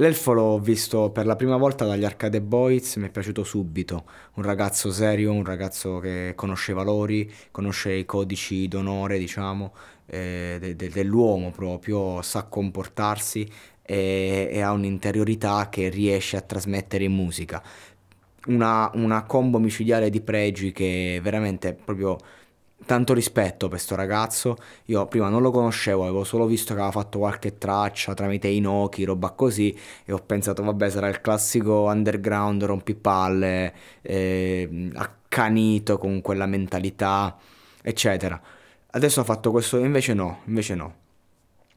L'elfo l'ho visto per la prima volta dagli Arcade Boys, mi è piaciuto subito. Un ragazzo serio, un ragazzo che conosce i valori, conosce i codici d'onore, diciamo, eh, de- de- dell'uomo proprio, sa comportarsi e-, e ha un'interiorità che riesce a trasmettere in musica. Una, una combo micidiale di pregi che veramente proprio tanto rispetto per questo ragazzo. Io prima non lo conoscevo, avevo solo visto che aveva fatto qualche traccia tramite Inoki, roba così, e ho pensato, vabbè, sarà il classico underground rompipalle, eh, accanito con quella mentalità, eccetera. Adesso ha fatto questo, invece no, invece no.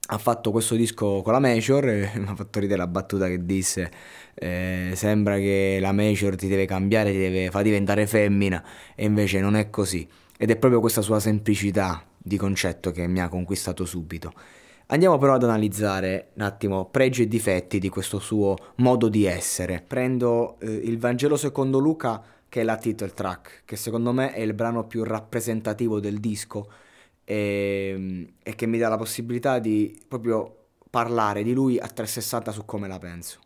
Ha fatto questo disco con la Major e mi ha fatto ridere la battuta che disse eh, sembra che la Major ti deve cambiare, ti deve far diventare femmina e invece non è così ed è proprio questa sua semplicità di concetto che mi ha conquistato subito. Andiamo però ad analizzare un attimo pregi e difetti di questo suo modo di essere. Prendo eh, il Vangelo secondo Luca, che è la title track, che secondo me è il brano più rappresentativo del disco e, e che mi dà la possibilità di proprio parlare di lui a 360 su come la penso.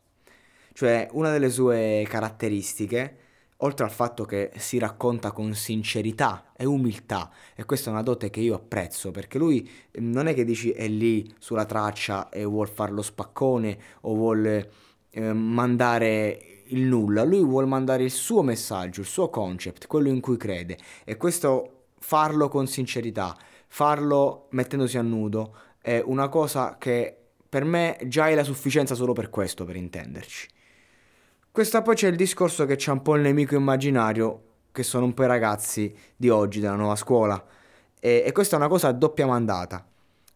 Cioè, una delle sue caratteristiche oltre al fatto che si racconta con sincerità e umiltà, e questa è una dote che io apprezzo, perché lui mm, non è che dici è lì sulla traccia e vuol fare lo spaccone o vuole eh, mandare il nulla, lui vuole mandare il suo messaggio, il suo concept, quello in cui crede, e questo farlo con sincerità, farlo mettendosi a nudo, è una cosa che per me già è la sufficienza solo per questo, per intenderci. Questa poi c'è il discorso che c'è un po' il nemico immaginario, che sono un po' i ragazzi di oggi, della nuova scuola. E, e questa è una cosa a doppia mandata.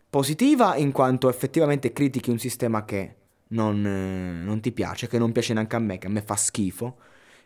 Positiva in quanto effettivamente critichi un sistema che non, eh, non ti piace, che non piace neanche a me, che a me fa schifo.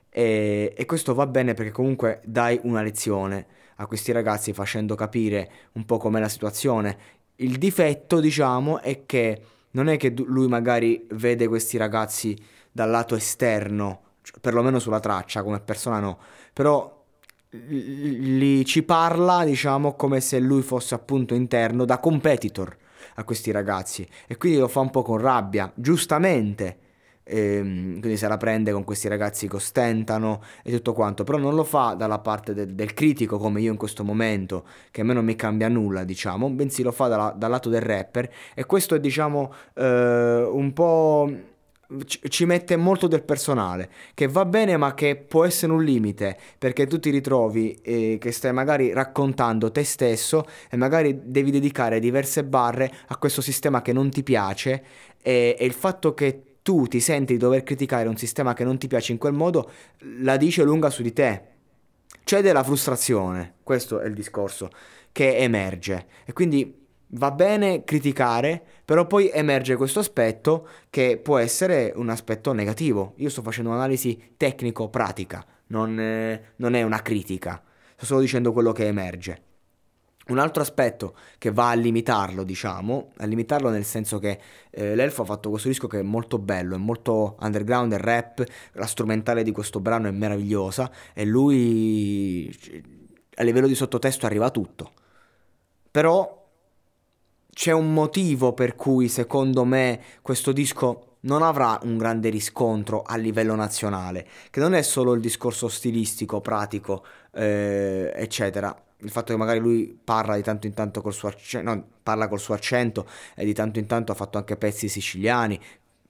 E, e, questo va bene perché comunque dai una lezione a questi ragazzi facendo capire un po' com'è la situazione. Il difetto, diciamo, è che non è che lui magari vede questi ragazzi dal lato esterno, cioè, perlomeno sulla traccia come persona no, però li ci parla diciamo come se lui fosse appunto interno da competitor a questi ragazzi. E quindi lo fa un po' con rabbia, giustamente. Ehm, quindi se la prende con questi ragazzi che ostentano e tutto quanto, però non lo fa dalla parte del, del critico come io in questo momento, che a me non mi cambia nulla, diciamo, bensì lo fa dalla, dal lato del rapper. E questo è diciamo eh, un po' ci mette molto del personale che va bene ma che può essere un limite perché tu ti ritrovi eh, che stai magari raccontando te stesso e magari devi dedicare diverse barre a questo sistema che non ti piace e, e il fatto che tu ti senti di dover criticare un sistema che non ti piace in quel modo la dice lunga su di te. C'è della frustrazione questo è il discorso che emerge. E quindi va bene criticare, però poi emerge questo aspetto che può essere un aspetto negativo. Io sto facendo un'analisi tecnico-pratica, non, eh, non è una critica, sto solo dicendo quello che emerge. Un altro aspetto che va a limitarlo, diciamo, a limitarlo nel senso che eh, l'Elfo ha fatto questo disco che è molto bello, è molto underground, è rap, la strumentale di questo brano è meravigliosa e lui a livello di sottotesto arriva tutto. Però c'è un motivo per cui secondo me questo disco non avrà un grande riscontro a livello nazionale, che non è solo il discorso stilistico, pratico, eh, eccetera. Il fatto che magari lui parla di tanto in tanto col suo accento, parla col suo accento e di tanto in tanto ha fatto anche pezzi siciliani,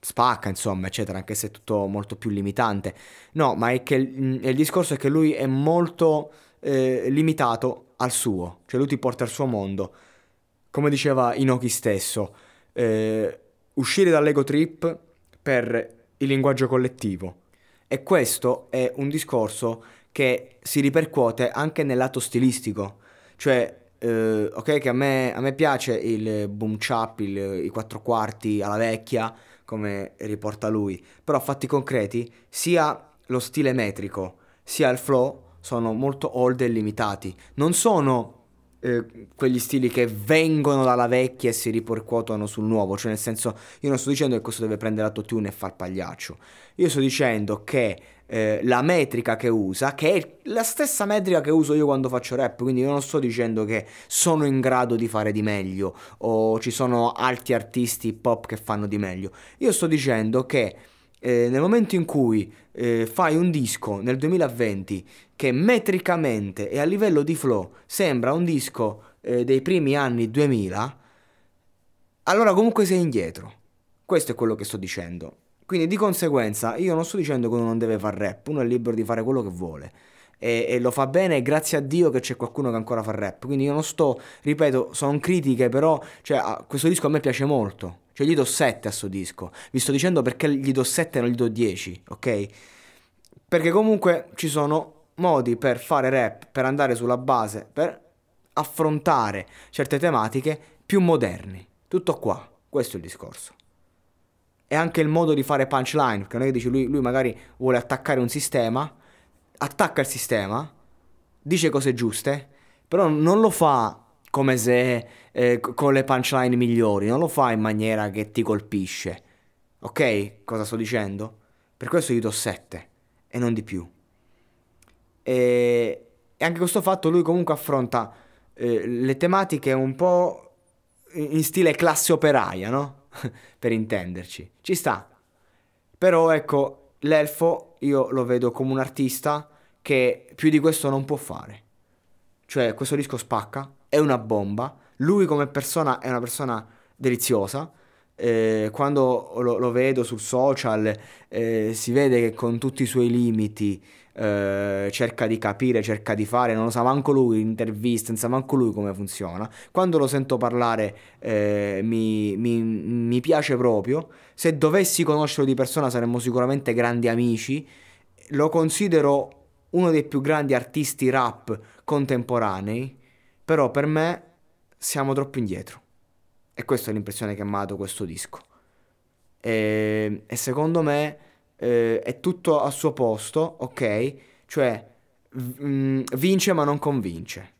spacca, insomma, eccetera, anche se è tutto molto più limitante. No, ma è che il, il discorso è che lui è molto eh, limitato al suo, cioè lui ti porta al suo mondo come diceva Inoki stesso, eh, uscire dall'ego trip per il linguaggio collettivo. E questo è un discorso che si ripercuote anche nel lato stilistico. Cioè, eh, ok, che a me, a me, piace il boom chap, il, i quattro quarti alla vecchia, come riporta lui, però fatti concreti sia lo stile metrico sia il flow sono molto old e limitati. Non sono eh, quegli stili che vengono dalla vecchia e si ripercuotono sul nuovo, cioè nel senso io non sto dicendo che questo deve prendere l'autotune e far pagliaccio, io sto dicendo che eh, la metrica che usa, che è la stessa metrica che uso io quando faccio rap, quindi io non sto dicendo che sono in grado di fare di meglio o ci sono altri artisti hip hop che fanno di meglio, io sto dicendo che eh, nel momento in cui eh, fai un disco nel 2020 che metricamente e a livello di flow sembra un disco eh, dei primi anni 2000, allora comunque sei indietro. Questo è quello che sto dicendo. Quindi di conseguenza io non sto dicendo che uno non deve fare rap, uno è libero di fare quello che vuole. E, e, lo fa bene grazie a Dio che c'è qualcuno che ancora fa rap. Quindi io non sto, ripeto, sono critiche, però cioè, questo disco a me piace molto. Cioè gli do 7 a questo disco. Vi sto dicendo perché gli do 7 e non gli do 10, ok? Perché comunque ci sono modi per fare rap, per andare sulla base, per affrontare certe tematiche più moderni. Tutto qua, questo è il discorso. E anche il modo di fare punchline, perché non è che dici lui, lui magari vuole attaccare un sistema, attacca il sistema, dice cose giuste, però non lo fa come se eh, con le punchline migliori, non lo fa in maniera che ti colpisce. Ok? Cosa sto dicendo? Per questo gli do 7 e non di più. E, e anche questo fatto lui comunque affronta eh, le tematiche un po' in stile classe operaia, no? per intenderci. Ci sta. Però ecco, l'elfo io lo vedo come un artista che più di questo non può fare. Cioè, questo disco spacca, è una bomba. Lui come persona è una persona deliziosa. Eh, quando lo, lo, vedo sul social eh, si vede che con tutti i suoi limiti eh, cerca di capire, cerca di fare, non lo sa manco lui in interviste, non sa manco lui come funziona. Quando lo sento parlare eh, mi, mi, mi piace proprio. Se dovessi conoscerlo di persona saremmo sicuramente grandi amici. Lo considero uno dei più grandi artisti rap contemporanei, però per me siamo troppo indietro. E questa è l'impressione che mi ha dato questo disco. E, e secondo me eh, è tutto al suo posto, ok? Cioè v- mm, vince ma non convince.